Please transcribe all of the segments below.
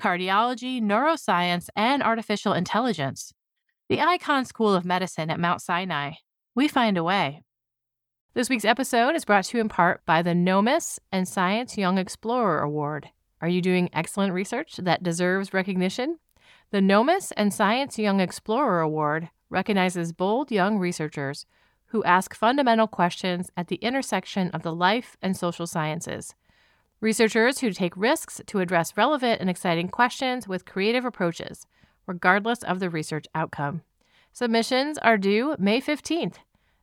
cardiology, neuroscience, and artificial intelligence. The Icahn School of Medicine at Mount Sinai. We find a way. This week's episode is brought to you in part by the NOMIS and Science Young Explorer Award. Are you doing excellent research that deserves recognition? The NOMIS and Science Young Explorer Award recognizes bold young researchers who ask fundamental questions at the intersection of the life and social sciences. Researchers who take risks to address relevant and exciting questions with creative approaches, regardless of the research outcome. Submissions are due May 15th.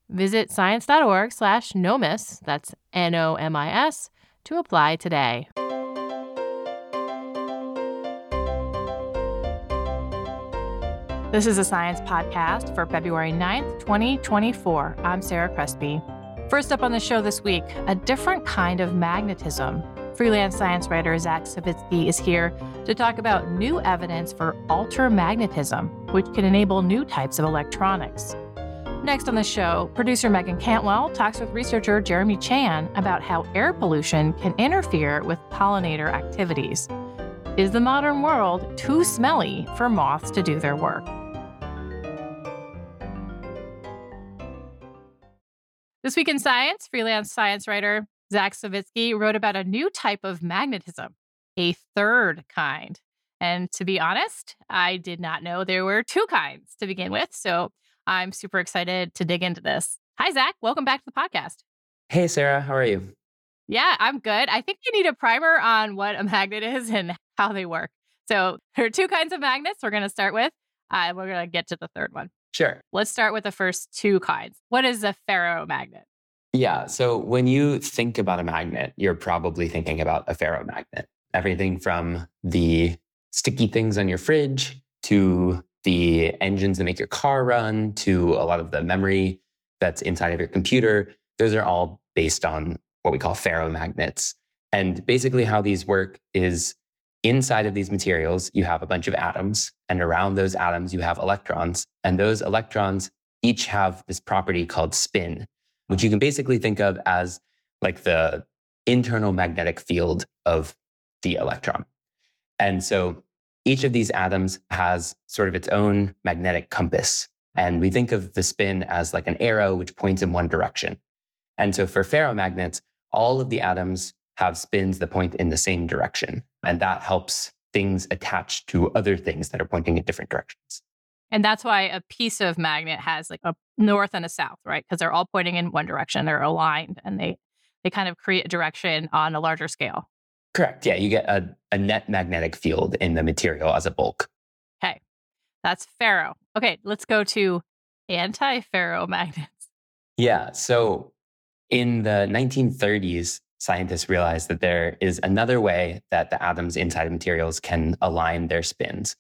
Visit science.org slash NOMIS, that's N-O-M-I-S, to apply today. This is a science podcast for February 9th, 2024. I'm Sarah Crespi. First up on the show this week, a different kind of magnetism Freelance science writer Zack Savitsky is here to talk about new evidence for altermagnetism, which can enable new types of electronics. Next on the show, producer Meagan Cantwell talks with researcher Jeremy Chan about how air pollution can interfere with pollinator activities. Is the modern world too smelly for moths to do their work? This week in science, freelance science writer Zack Savitsky wrote about a new type of magnetism, a third kind. And to be honest, I did not know there were two kinds to begin with. So I'm super excited to dig into this. Hi, Zack. Welcome back to the podcast. Hey, Sarah. How are you? Yeah, I'm good. I think you need a primer on what a magnet is and how they work. So there are two kinds of magnets we're going to start with. Uh, we're going to get to the third one. Sure. Let's start with the first two kinds. What is a ferromagnet? Yeah. So when you think about a magnet, you're probably thinking about a ferromagnet. Everything from the sticky things on your fridge to the engines that make your car run to a lot of the memory that's inside of your computer. Those are all based on what we call ferromagnets. And basically, how these work is inside of these materials, you have a bunch of atoms, and around those atoms, you have electrons. And those electrons each have this property called spin which you can basically think of as like the internal magnetic field of the electron. And so each of these atoms has sort of its own magnetic compass. And we think of the spin as like an arrow which points in one direction. And so for ferromagnets, all of the atoms have spins that point in the same direction. And that helps things attach to other things that are pointing in different directions. And that's why a piece of magnet has like a north and a south, right? Because they're all pointing in one direction. They're aligned and they they kind of create a direction on a larger scale. Correct. Yeah, you get a, a net magnetic field in the material as a bulk. Okay. That's ferro. Okay, let's go to anti-ferromagnets. Yeah. So in the 1930s, scientists realized that there is another way that the atoms inside materials can align their spins.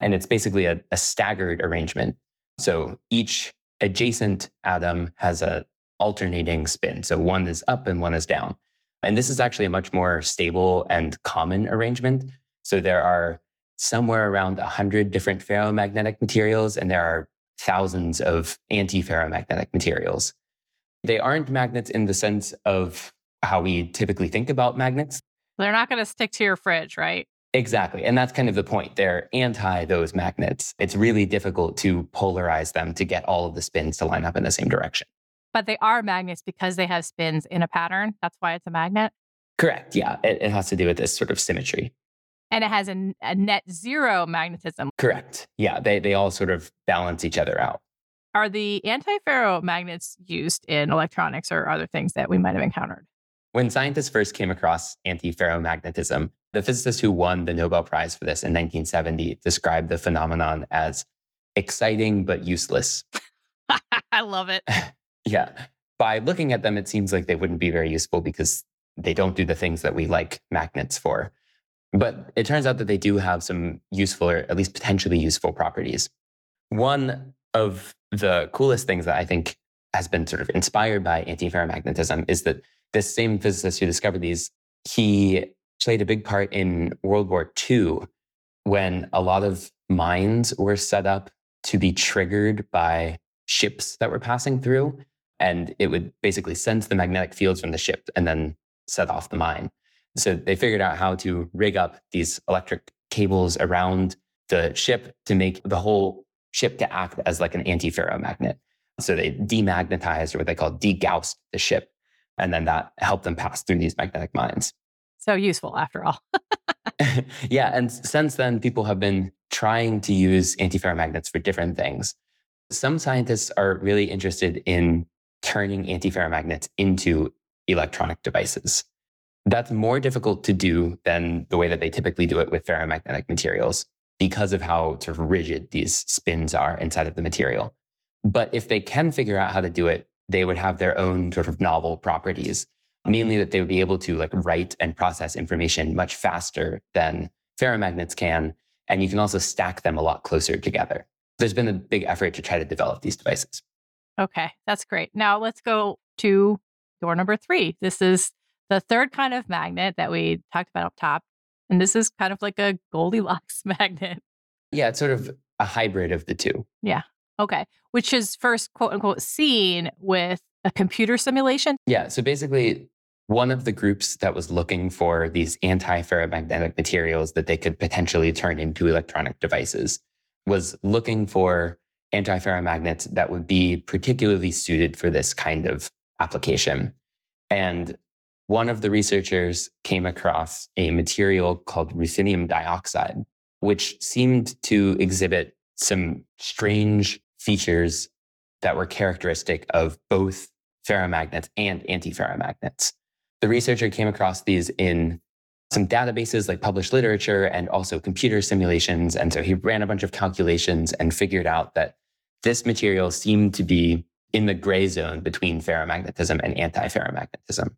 And it's basically a, a staggered arrangement. So each adjacent atom has a alternating spin. So one is up and one is down. And this is actually a much more stable and common arrangement. So there are somewhere around 100 different ferromagnetic materials, and there are thousands of anti ferromagnetic materials. They aren't magnets in the sense of how we typically think about magnets. They're not going to stick to your fridge, right? Exactly. And that's kind of the point. They're anti those magnets. It's really difficult to polarize them to get all of the spins to line up in the same direction. But they are magnets because they have spins in a pattern. That's why it's a magnet. Correct. Yeah. It, it has to do with this sort of symmetry. And it has a, a net zero magnetism. Correct. Yeah. They, they all sort of balance each other out. Are the anti ferromagnets used in electronics or other things that we might have encountered? When scientists first came across anti-ferromagnetism, the physicist who won the Nobel Prize for this in 1970 described the phenomenon as exciting but useless. I love it. yeah. By looking at them, it seems like they wouldn't be very useful because they don't do the things that we like magnets for. But it turns out that they do have some useful or at least potentially useful properties. One of the coolest things that I think has been sort of inspired by antiferromagnetism is that this same physicist who discovered these, he played a big part in World War II when a lot of mines were set up to be triggered by ships that were passing through. And it would basically sense the magnetic fields from the ship and then set off the mine. So they figured out how to rig up these electric cables around the ship to make the whole ship to act as like an antiferromagnet. So they demagnetized or what they call degaussed the ship. And then that helped them pass through these magnetic mines. So useful after all. yeah. And since then, people have been trying to use antiferromagnets for different things. Some scientists are really interested in turning antiferromagnets into electronic devices. That's more difficult to do than the way that they typically do it with ferromagnetic materials because of how sort of rigid these spins are inside of the material. But if they can figure out how to do it, they would have their own sort of novel properties, mainly that they would be able to like write and process information much faster than ferromagnets can. And you can also stack them a lot closer together. There's been a big effort to try to develop these devices. Okay, that's great. Now let's go to door number three. This is the third kind of magnet that we talked about up top. And this is kind of like a Goldilocks magnet. Yeah, it's sort of a hybrid of the two. Yeah. Okay. Which is first, quote unquote, seen with a computer simulation. Yeah. So basically, one of the groups that was looking for these anti ferromagnetic materials that they could potentially turn into electronic devices was looking for anti ferromagnets that would be particularly suited for this kind of application. And one of the researchers came across a material called ruthenium dioxide, which seemed to exhibit some strange features that were characteristic of both ferromagnets and antiferromagnets. The researcher came across these in some databases like published literature and also computer simulations. And so he ran a bunch of calculations and figured out that this material seemed to be in the gray zone between ferromagnetism and antiferromagnetism.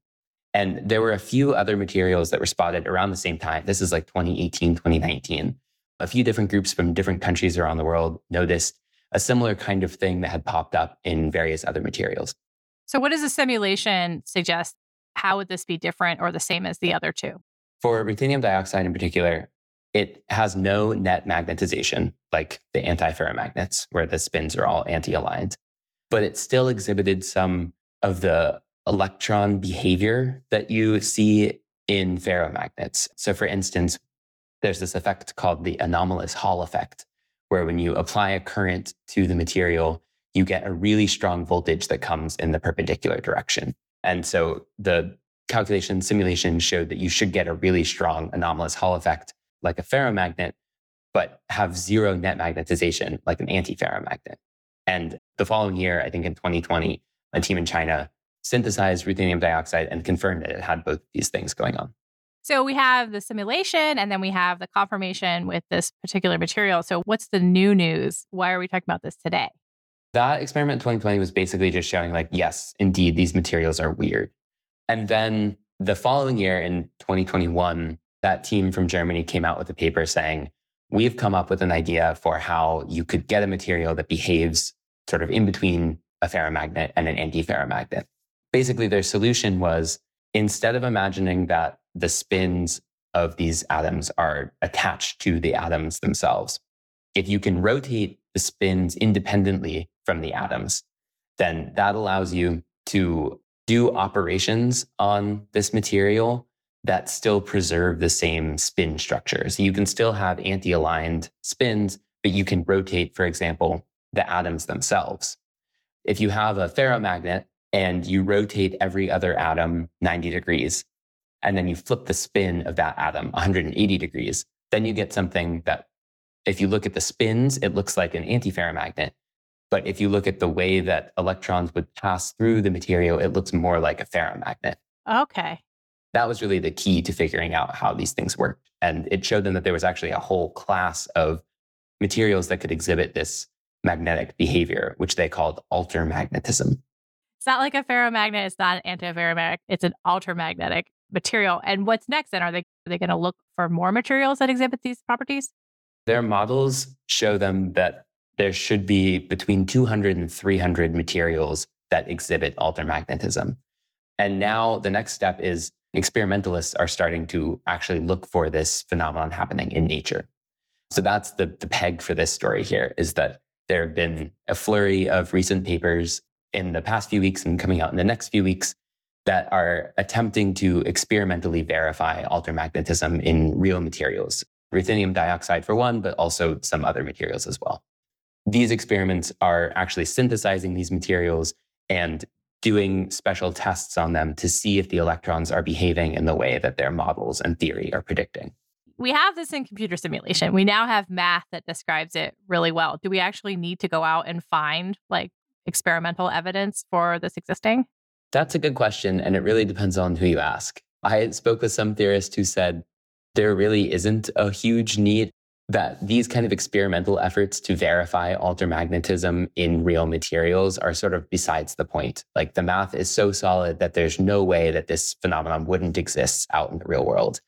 And there were a few other materials that were spotted around the same time. This is like 2018, 2019. A few different groups from different countries around the world noticed a similar kind of thing that had popped up in various other materials. So, what does the simulation suggest? How would this be different or the same as the other two? For ruthenium dioxide in particular, it has no net magnetization like the antiferromagnets, where the spins are all anti aligned, but it still exhibited some of the electron behavior that you see in ferromagnets. So, for instance, there's this effect called the anomalous Hall effect, where when you apply a current to the material, you get a really strong voltage that comes in the perpendicular direction. And so the calculation simulation showed that you should get a really strong anomalous Hall effect like a ferromagnet, but have zero net magnetization like an antiferromagnet. And the following year, I think in 2020, a team in China synthesized ruthenium dioxide and confirmed that it had both these things going on. So we have the simulation and then we have the confirmation with this particular material. So what's the new news? Why are we talking about this today? That experiment in 2020 was basically just showing like, yes, indeed, these materials are weird. And then the following year in 2021, that team from Germany came out with a paper saying, we've come up with an idea for how you could get a material that behaves sort of in between a ferromagnet and an antiferromagnet basically their solution was instead of imagining that the spins of these atoms are attached to the atoms themselves, if you can rotate the spins independently from the atoms, then that allows you to do operations on this material that still preserve the same spin structure. So you can still have anti aligned spins, but you can rotate, for example, the atoms themselves. If you have a ferromagnet and you rotate every other atom 90 degrees, and then you flip the spin of that atom 180 degrees, then you get something that, if you look at the spins, it looks like an antiferromagnet. But if you look at the way that electrons would pass through the material, it looks more like a ferromagnet. Okay. That was really the key to figuring out how these things worked. And it showed them that there was actually a whole class of materials that could exhibit this magnetic behavior, which they called altermagnetism not like a ferromagnet. It's not an antiferromagnetic. It's an altermagnetic. Material. And what's next? And are they are they going to look for more materials that exhibit these properties? Their models show them that there should be between 200 and 300 materials that exhibit altermagnetism. And now the next step is experimentalists are starting to actually look for this phenomenon happening in nature. So that's the, the peg for this story here is that there have been a flurry of recent papers in the past few weeks and coming out in the next few weeks that are attempting to experimentally verify altermagnetism in real materials, ruthenium dioxide for one, but also some other materials as well. These experiments are actually synthesizing these materials and doing special tests on them to see if the electrons are behaving in the way that their models and theory are predicting. We have this in computer simulation. We now have math that describes it really well. Do we actually need to go out and find like experimental evidence for this existing? That's a good question. And it really depends on who you ask. I spoke with some theorists who said there really isn't a huge need that these kind of experimental efforts to verify altermagnetism in real materials are sort of besides the point. Like the math is so solid that there's no way that this phenomenon wouldn't exist out in the real world.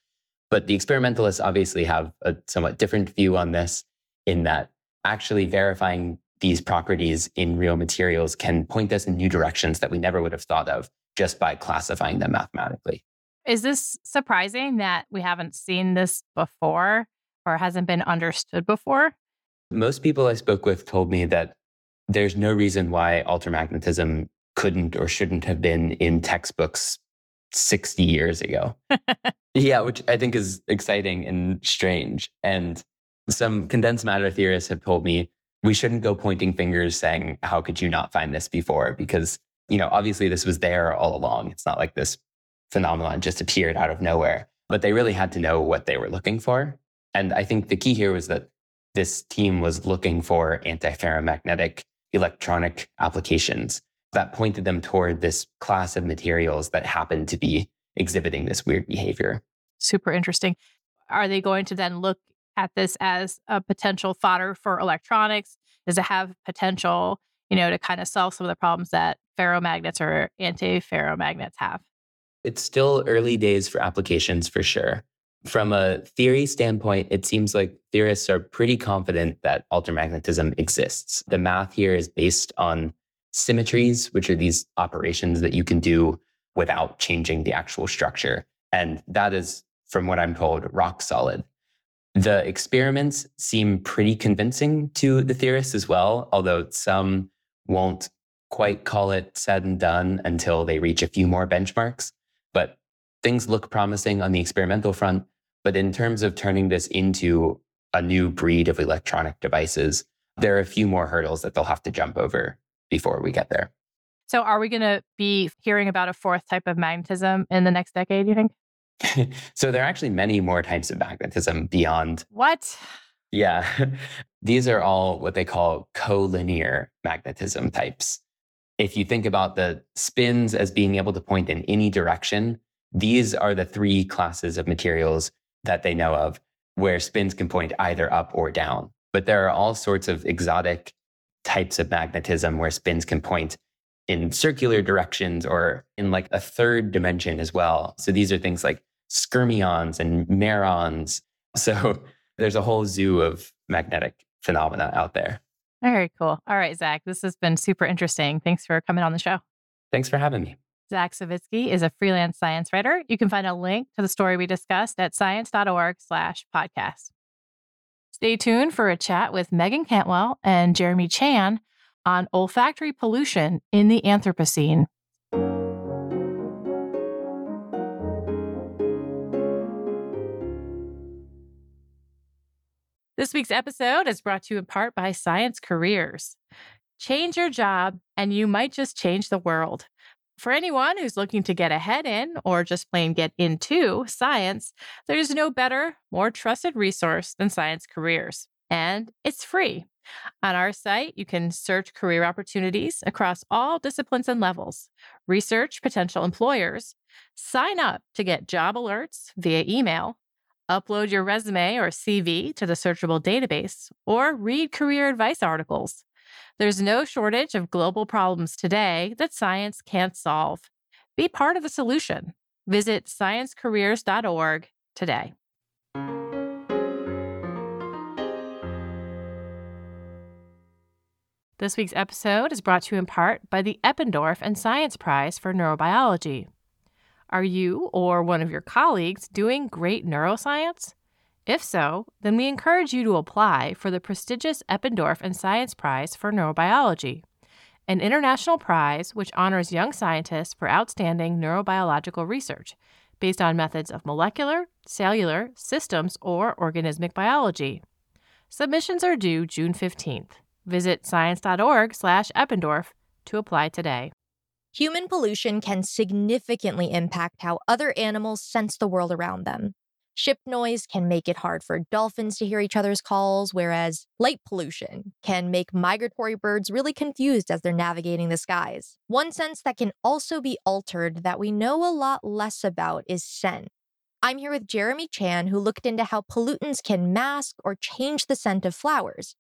But the experimentalists obviously have a somewhat different view on this in that actually verifying these properties in real materials can point us in new directions that we never would have thought of just by classifying them mathematically. Is this surprising that we haven't seen this before or hasn't been understood before? Most people I spoke with told me that there's no reason why altermagnetism couldn't or shouldn't have been in textbooks 60 years ago. yeah, which I think is exciting and strange. And some condensed matter theorists have told me we shouldn't go pointing fingers saying, how could you not find this before? Because, you know, obviously this was there all along. It's not like this phenomenon just appeared out of nowhere, but they really had to know what they were looking for. And I think the key here was that this team was looking for antiferromagnetic electronic applications that pointed them toward this class of materials that happened to be exhibiting this weird behavior. Super interesting. Are they going to then look at this as a potential fodder for electronics? Does it have potential, you know, to kind of solve some of the problems that ferromagnets or anti-ferromagnets have? It's still early days for applications for sure. From a theory standpoint, it seems like theorists are pretty confident that altermagnetism exists. The math here is based on symmetries, which are these operations that you can do without changing the actual structure. And that is, from what I'm told, rock solid. The experiments seem pretty convincing to the theorists as well, although some won't quite call it said and done until they reach a few more benchmarks. But things look promising on the experimental front. But in terms of turning this into a new breed of electronic devices, there are a few more hurdles that they'll have to jump over before we get there. So, are we going to be hearing about a fourth type of magnetism in the next decade, you think? so there are actually many more types of magnetism beyond. What? Yeah. These are all what they call collinear magnetism types. If you think about the spins as being able to point in any direction, these are the three classes of materials that they know of where spins can point either up or down. But there are all sorts of exotic types of magnetism where spins can point in circular directions or in like a third dimension as well. So these are things like skyrmions and merons. So there's a whole zoo of magnetic phenomena out there. Very cool. All right, Zack, this has been super interesting. Thanks for coming on the show. Thanks for having me. Zack Savitsky is a freelance science writer. You can find a link to the story we discussed at science.org slash podcast. Stay tuned for a chat with Meagan Cantwell and Jeremy Chan on olfactory pollution in the Anthropocene. This week's episode is brought to you in part by Science Careers. Change your job, and you might just change the world. For anyone who's looking to get ahead in or just plain get into science, there's no better, more trusted resource than Science Careers. And it's free. On our site, you can search career opportunities across all disciplines and levels, research potential employers, sign up to get job alerts via email, upload your resume or CV to the searchable database, or read career advice articles. There's no shortage of global problems today that science can't solve. Be part of the solution. Visit sciencecareers.org today. This week's episode is brought to you in part by the Eppendorf and Science Prize for Neurobiology. Are you or one of your colleagues doing great neuroscience? If so, then we encourage you to apply for the prestigious Eppendorf and Science Prize for Neurobiology, an international prize which honors young scientists for outstanding neurobiological research based on methods of molecular, cellular, systems, or organismic biology. Submissions are due June 15th. Visit science.org/eppendorf to apply today. Human pollution can significantly impact how other animals sense the world around them. Ship noise can make it hard for dolphins to hear each other's calls, whereas light pollution can make migratory birds really confused as they're navigating the skies. One sense that can also be altered that we know a lot less about is scent. I'm here with Jeremy Chan, who looked into how pollutants can mask or change the scent of flowers,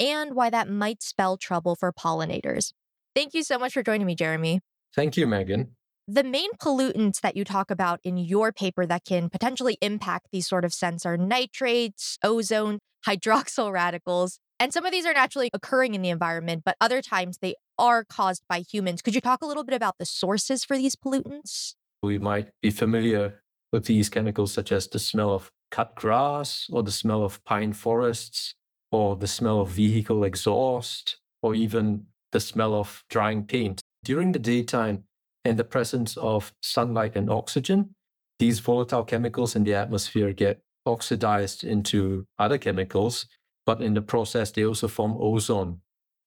and why that might spell trouble for pollinators. Thank you so much for joining me, Jeremy. Thank you, Meagan. The main pollutants that you talk about in your paper that can potentially impact these sort of scents are nitrates, ozone, hydroxyl radicals. And some of these are naturally occurring in the environment, but other times they are caused by humans. Could you talk a little bit about the sources for these pollutants? We might be familiar with these chemicals, such as the smell of cut grass, or the smell of pine forests, or the smell of vehicle exhaust, or even the smell of drying paint. During the daytime, in the presence of sunlight and oxygen, these volatile chemicals in the atmosphere get oxidized into other chemicals, but in the process, they also form ozone.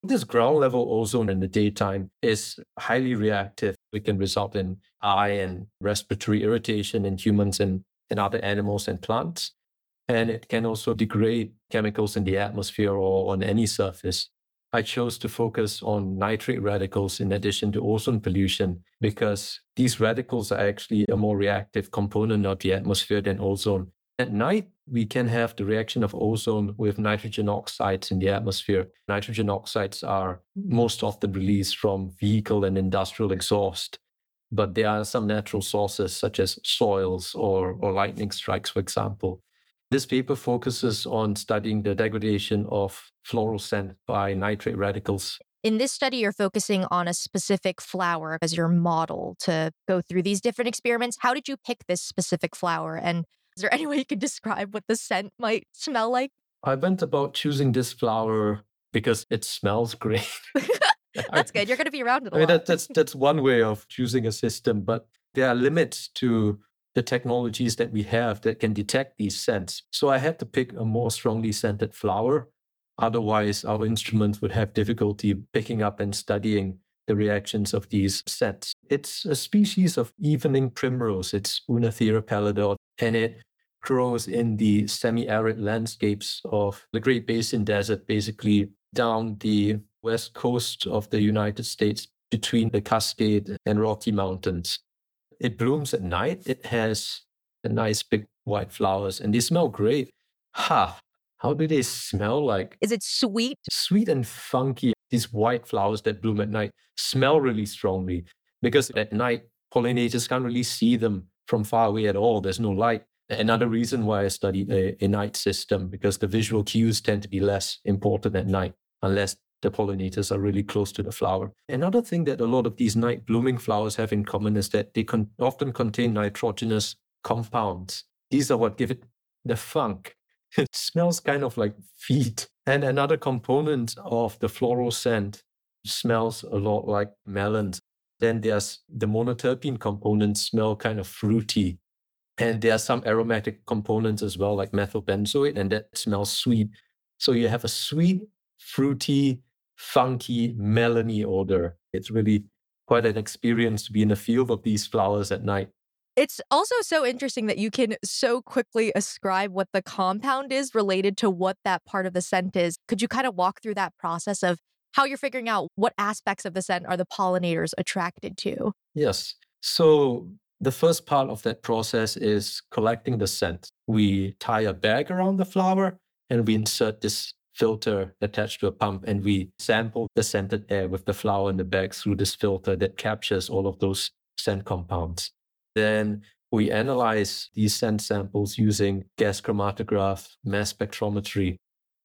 This ground level ozone in the daytime is highly reactive. It can result in eye and respiratory irritation in humans and in other animals and plants. And it can also degrade chemicals in the atmosphere or on any surface. I chose to focus on nitrate radicals in addition to ozone pollution because these radicals are actually a more reactive component of the atmosphere than ozone. At night, we can have the reaction of ozone with nitrogen oxides in the atmosphere. Nitrogen oxides are most often released from vehicle and industrial exhaust, but there are some natural sources such as soils or, or lightning strikes, for example. This paper focuses on studying the degradation of floral scent by nitrate radicals. In this study, you're focusing on a specific flower as your model to go through these different experiments. How did you pick this specific flower? And is there any way you could describe what the scent might smell like? I went about choosing this flower because it smells great. that's good. You're going to be around it a I mean, that, that's that's one way of choosing a system, but there are limits to the technologies that we have that can detect these scents. So I had to pick a more strongly scented flower. Otherwise, our instruments would have difficulty picking up and studying the reactions of these scents. It's a species of evening primrose. It's Oenothera pallida, and it grows in the semi-arid landscapes of the Great Basin Desert, basically down the west coast of the United States between the Cascade and Rocky Mountains. It blooms at night. It has a nice big white flowers and they smell great. Ha! How do they smell like? Is it sweet? Sweet and funky. These white flowers that bloom at night smell really strongly because at night, pollinators can't really see them from far away at all. There's no light. Another reason why I studied a, a night system because the visual cues tend to be less important at night unless the pollinators are really close to the flower. Another thing that a lot of these night blooming flowers have in common is that they con- often contain nitrogenous compounds. These are what give it the funk. It smells kind of like feet. And another component of the floral scent smells a lot like melons. Then there's the monoterpene components smell kind of fruity. And there are some aromatic components as well, like methyl benzoate, and that smells sweet. So you have a sweet, fruity, funky, melony odor. It's really quite an experience to be in the field of these flowers at night. It's also so interesting that you can so quickly ascribe what the compound is related to what that part of the scent is. Could you kind of walk through that process of how you're figuring out what aspects of the scent are the pollinators attracted to? Yes. So the first part of that process is collecting the scent. We tie a bag around the flower and we insert this filter attached to a pump and we sample the scented air with the flower in the bag through this filter that captures all of those scent compounds. Then we analyze these scent samples using gas chromatograph mass spectrometry.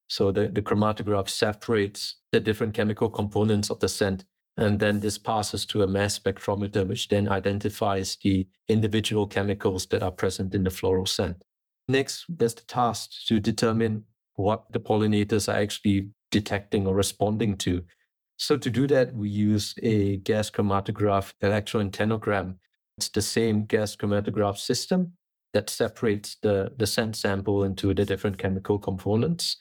So the, the chromatograph separates the different chemical components of the scent. And then this passes to a mass spectrometer, which then identifies the individual chemicals that are present in the floral scent. Next, there's the task to determine what the pollinators are actually detecting or responding to. So to do that, we use a gas chromatograph electroantennogram. It's the same gas chromatograph system that separates the, the scent sample into the different chemical components.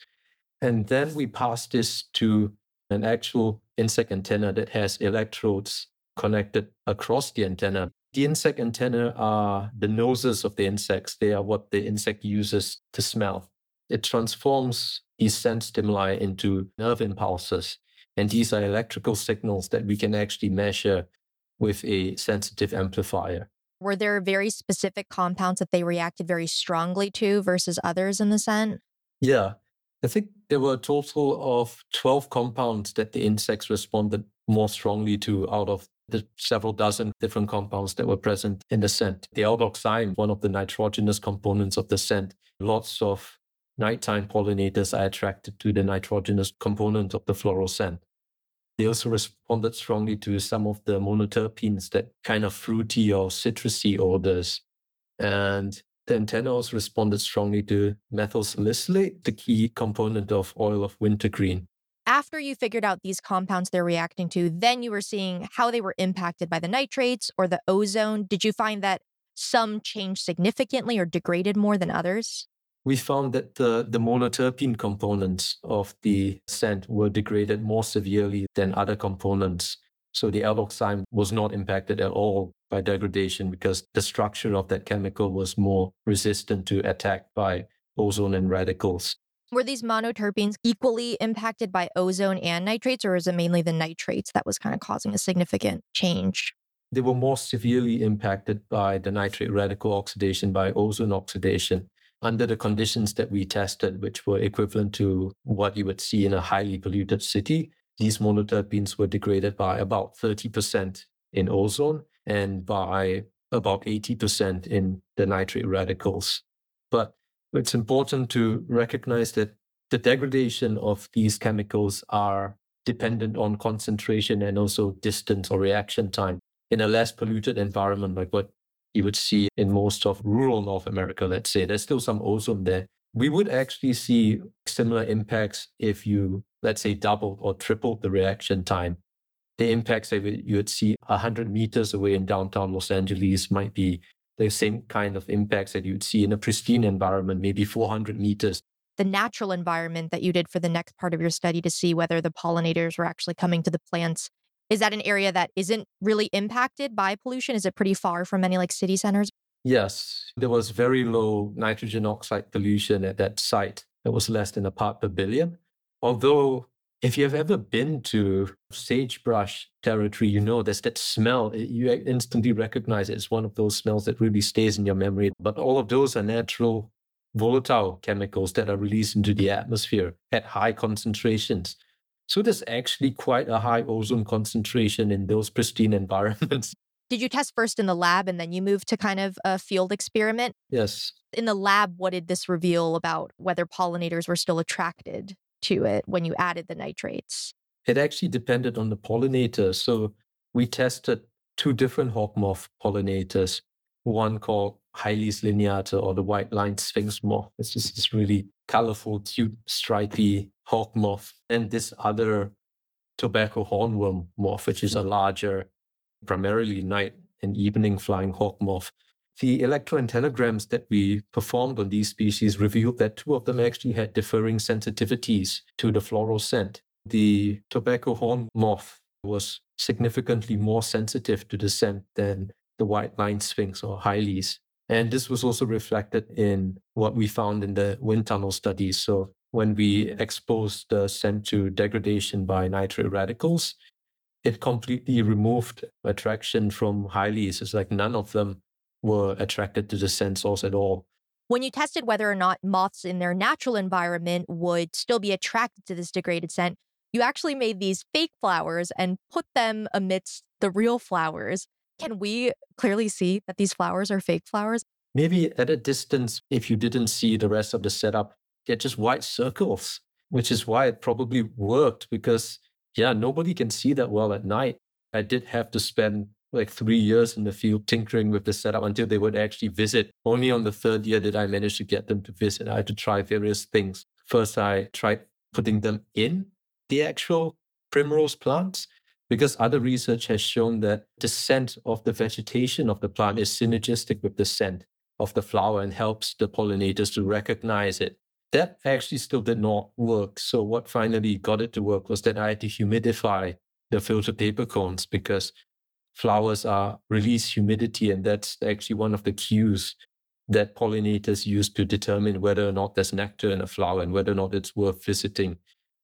And then we pass this to an actual insect antenna that has electrodes connected across the antenna. The insect antenna are the noses of the insects. They are what the insect uses to smell. It transforms these sense stimuli into nerve impulses. And these are electrical signals that we can actually measure with a sensitive amplifier. Were there very specific compounds that they reacted very strongly to versus others in the scent? Yeah. I think there were a total of 12 compounds that the insects responded more strongly to out of the several dozen different compounds that were present in the scent. The aldoxime, one of the nitrogenous components of the scent, lots of nighttime pollinators are attracted to the nitrogenous component of the floral scent. They also responded strongly to some of the monoterpenes, that kind of fruity or citrusy odors. And the antenna also responded strongly to methyl salicylate, the key component of oil of wintergreen after you figured out these compounds they're reacting to, then you were seeing how they were impacted by the nitrates or the ozone. Did you find that some changed significantly or degraded more than others? We found that the, the monoterpene components of the scent were degraded more severely than other components. So the aldoxime was not impacted at all by degradation because the structure of that chemical was more resistant to attack by ozone and radicals. Were these monoterpenes equally impacted by ozone and nitrates, or is it mainly the nitrates that was kind of causing a significant change? They were more severely impacted by the nitrate radical oxidation, by ozone oxidation, under the conditions that we tested, which were equivalent to what you would see in a highly polluted city. These monoterpenes were degraded by about 30% in ozone and by about 80% in the nitrate radicals. But it's important to recognize that the degradation of these chemicals are dependent on concentration and also distance or reaction time. In a less polluted environment, like what you would see in most of rural North America, let's say, there's still some ozone there. We would actually see similar impacts if you, let's say, doubled or tripled the reaction time. The impacts that you would see 100 meters away in downtown Los Angeles might be the same kind of impacts that you'd see in a pristine environment, maybe 400 meters. The natural environment that you did for the next part of your study to see whether the pollinators were actually coming to the plants. Is that an area that isn't really impacted by pollution? Is it pretty far from any like city centers? Yes, there was very low nitrogen oxide pollution at that site. It was less than a part per billion. Although if you've ever been to sagebrush territory, you know there's that smell. You instantly recognize it. It's one of those smells that really stays in your memory. But all of those are natural volatile chemicals that are released into the atmosphere at high concentrations. So there's actually quite a high ozone concentration in those pristine environments. Did you test first in the lab and then you moved to kind of a field experiment? Yes. In the lab, what did this reveal about whether pollinators were still attracted to it when you added the nitrates? It actually depended on the pollinator. So we tested two different hawk moth pollinators, one called Hyles lineata or the white lined sphinx moth. It's just this really colorful, cute, stripy hawk moth. And this other tobacco hornworm moth, which is a larger, primarily night and evening flying hawk moth. The electroantennograms that we performed on these species revealed that two of them actually had differing sensitivities to the floral scent. The tobacco horn moth was significantly more sensitive to the scent than the white line sphinx or Hyles. And this was also reflected in what we found in the wind tunnel studies. So when we mm-hmm. exposed the scent to degradation by nitrate radicals, it completely removed attraction from Hyles. It's like none of them were attracted to the scent source at all. When you tested whether or not moths in their natural environment would still be attracted to this degraded scent, you actually made these fake flowers and put them amidst the real flowers. Can we clearly see that these flowers are fake flowers? Maybe at a distance, if you didn't see the rest of the setup, they're just white circles, which is why it probably worked because, yeah, nobody can see that well at night. I did have to spend like three years in the field tinkering with the setup until they would actually visit. Only on the third year did I manage to get them to visit. I had to try various things. First, I tried putting them in the actual primrose plants because other research has shown that the scent of the vegetation of the plant is synergistic with the scent of the flower and helps the pollinators to recognize it. That actually still did not work. So, what finally got it to work was that I had to humidify the filter paper cones because flowers are release humidity, and that's actually one of the cues that pollinators use to determine whether or not there's nectar in a flower and whether or not it's worth visiting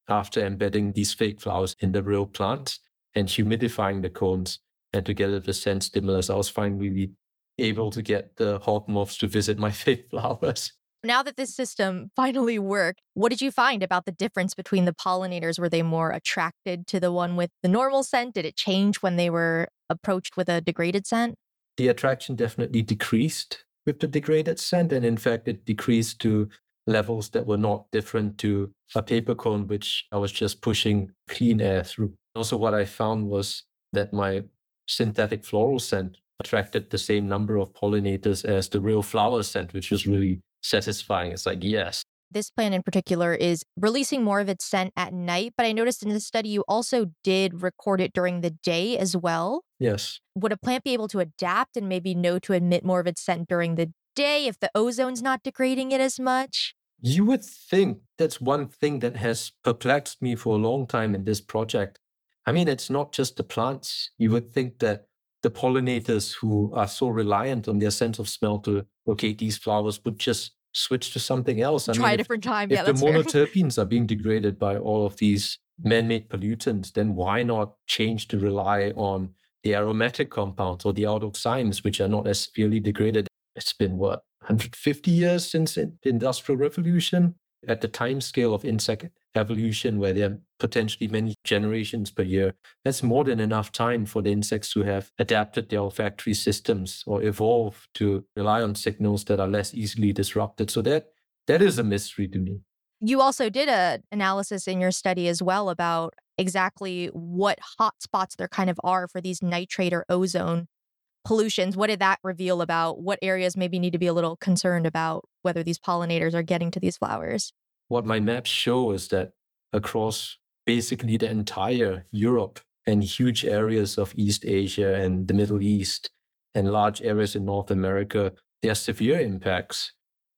after embedding these fake flowers in the real plant and humidifying the cones and together get the scent stimulus. I was finally able to get the hawk moths to visit my fake flowers. Now that this system finally worked, what did you find about the difference between the pollinators? Were they more attracted to the one with the normal scent? Did it change when they were approached with a degraded scent? The attraction definitely decreased with the degraded scent. And in fact, it decreased to levels that were not different to a paper cone, which I was just pushing clean air through. Also, what I found was that my synthetic floral scent attracted the same number of pollinators as the real flower scent, which was really satisfying. It's like, yes. This plant in particular is releasing more of its scent at night, but I noticed in the study you also did record it during the day as well. Yes. Would a plant be able to adapt and maybe know to emit more of its scent during the day if the ozone's not degrading it as much? You would think that's one thing that has perplexed me for a long time in this project. I mean, it's not just the plants. You would think that the pollinators who are so reliant on their sense of smell to locate these flowers would just switch to something else. I Try mean, a different time. If yeah, the monoterpenes are being degraded by all of these man-made pollutants, then why not change to rely on the aromatic compounds or the aldoximes, which are not as severely degraded? It's been what 150 years since the Industrial Revolution. At the time scale of insect evolution, where there are potentially many generations per year, that's more than enough time for the insects to have adapted their olfactory systems or evolve to rely on signals that are less easily disrupted. So that that is a mystery to me. You also did an analysis in your study as well about exactly what hotspots there kind of are for these nitrate or ozone pollutions. What did that reveal about what areas maybe need to be a little concerned about whether these pollinators are getting to these flowers? What my maps show is that across basically the entire Europe and huge areas of East Asia and the Middle East and large areas in North America, there are severe impacts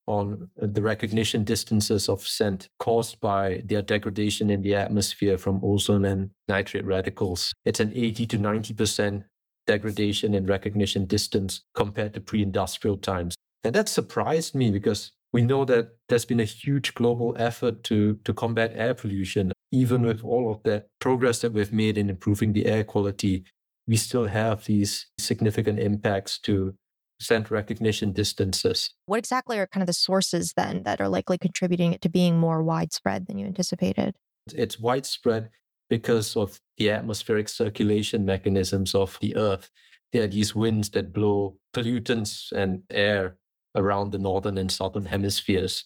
on the recognition distances of scent caused by their degradation in the atmosphere from ozone and nitrate radicals. It's an 80 to 90% degradation in recognition distance compared to pre industrial times. And that surprised me because we know that there's been a huge global effort to, to combat air pollution. Even with all of that progress that we've made in improving the air quality, we still have these significant impacts to scent recognition distances. What exactly are kind of the sources then that are likely contributing it to being more widespread than you anticipated? It's widespread because of the atmospheric circulation mechanisms of the Earth. There are these winds that blow pollutants and air around the northern and southern hemispheres.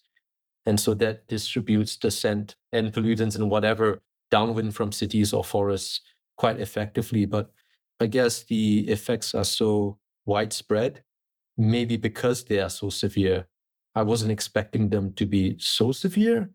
And so that distributes the scent and pollutants and whatever downwind from cities or forests quite effectively. But I guess the effects are so widespread, maybe because they are so severe. I wasn't expecting them to be so severe.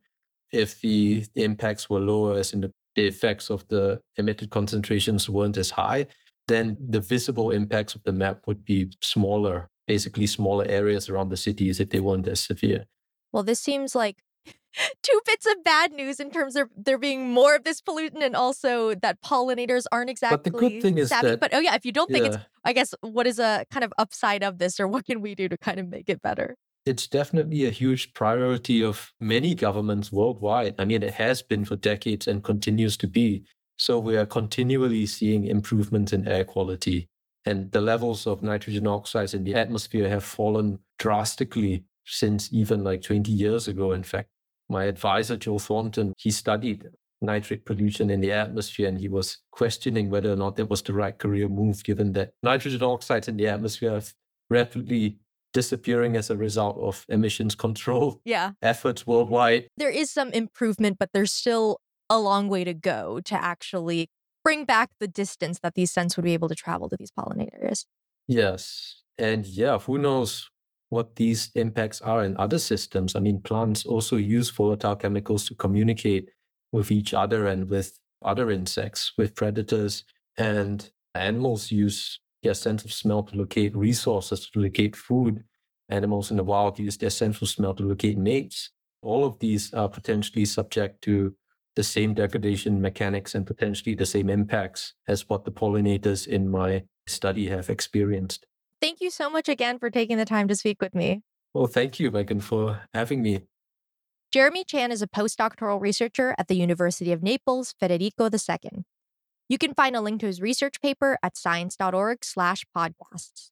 If the, impacts were lower, as in the the effects of the emitted concentrations weren't as high, then the visible impacts of the map would be smaller, basically smaller areas around the cities if they weren't as severe. Well, this seems like two bits of bad news in terms of there being more of this pollutant and also that pollinators aren't exactly but the good thing is savvy. That, but oh yeah, if you don't think yeah. it's I guess what is a kind of upside of this or what can we do to kind of make it better? it's definitely a huge priority of many governments worldwide. I mean, it has been for decades and continues to be. So we are continually seeing improvements in air quality. And the levels of nitrogen oxides in the atmosphere have fallen drastically since even like 20 years ago. In fact, my advisor, Joe Thornton, he studied nitrate pollution in the atmosphere. And he was questioning whether or not that was the right career move, given that nitrogen oxides in the atmosphere are rapidly disappearing as a result of emissions control Yeah. efforts worldwide. There is some improvement, but there's still a long way to go to actually bring back the distance that these scents would be able to travel to these pollinators. Yes. And yeah, who knows what these impacts are in other systems? I mean, plants also use volatile chemicals to communicate with each other and with other insects, with predators. And animals use their sense of smell to locate resources, to locate food. Animals in the wild use their sense of smell to locate mates. All of these are potentially subject to the same degradation mechanics and potentially the same impacts as what the pollinators in my study have experienced. Thank you so much again for taking the time to speak with me. Well, thank you, Meagan, for having me. Jeremy Chan is a postdoctoral researcher at the University of Naples, Federico II. You can find a link to his research paper at science.org/podcasts.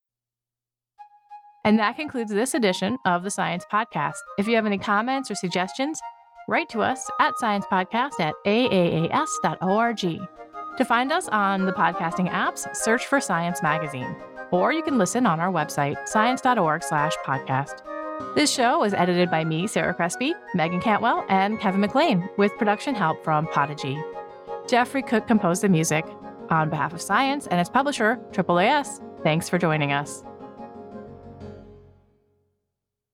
And that concludes this edition of the Science Podcast. If you have any comments or suggestions, write to us at sciencepodcast at aaas.org. To find us on the podcasting apps, search for Science Magazine, or you can listen on our website, science.org slash podcast. This show was edited by me, Sarah Crespi, Meagan Cantwell, and Kevin McLean, with production help from Podigy. Jeffrey Cook composed the music. On behalf of Science and its publisher, AAAS, thanks for joining us.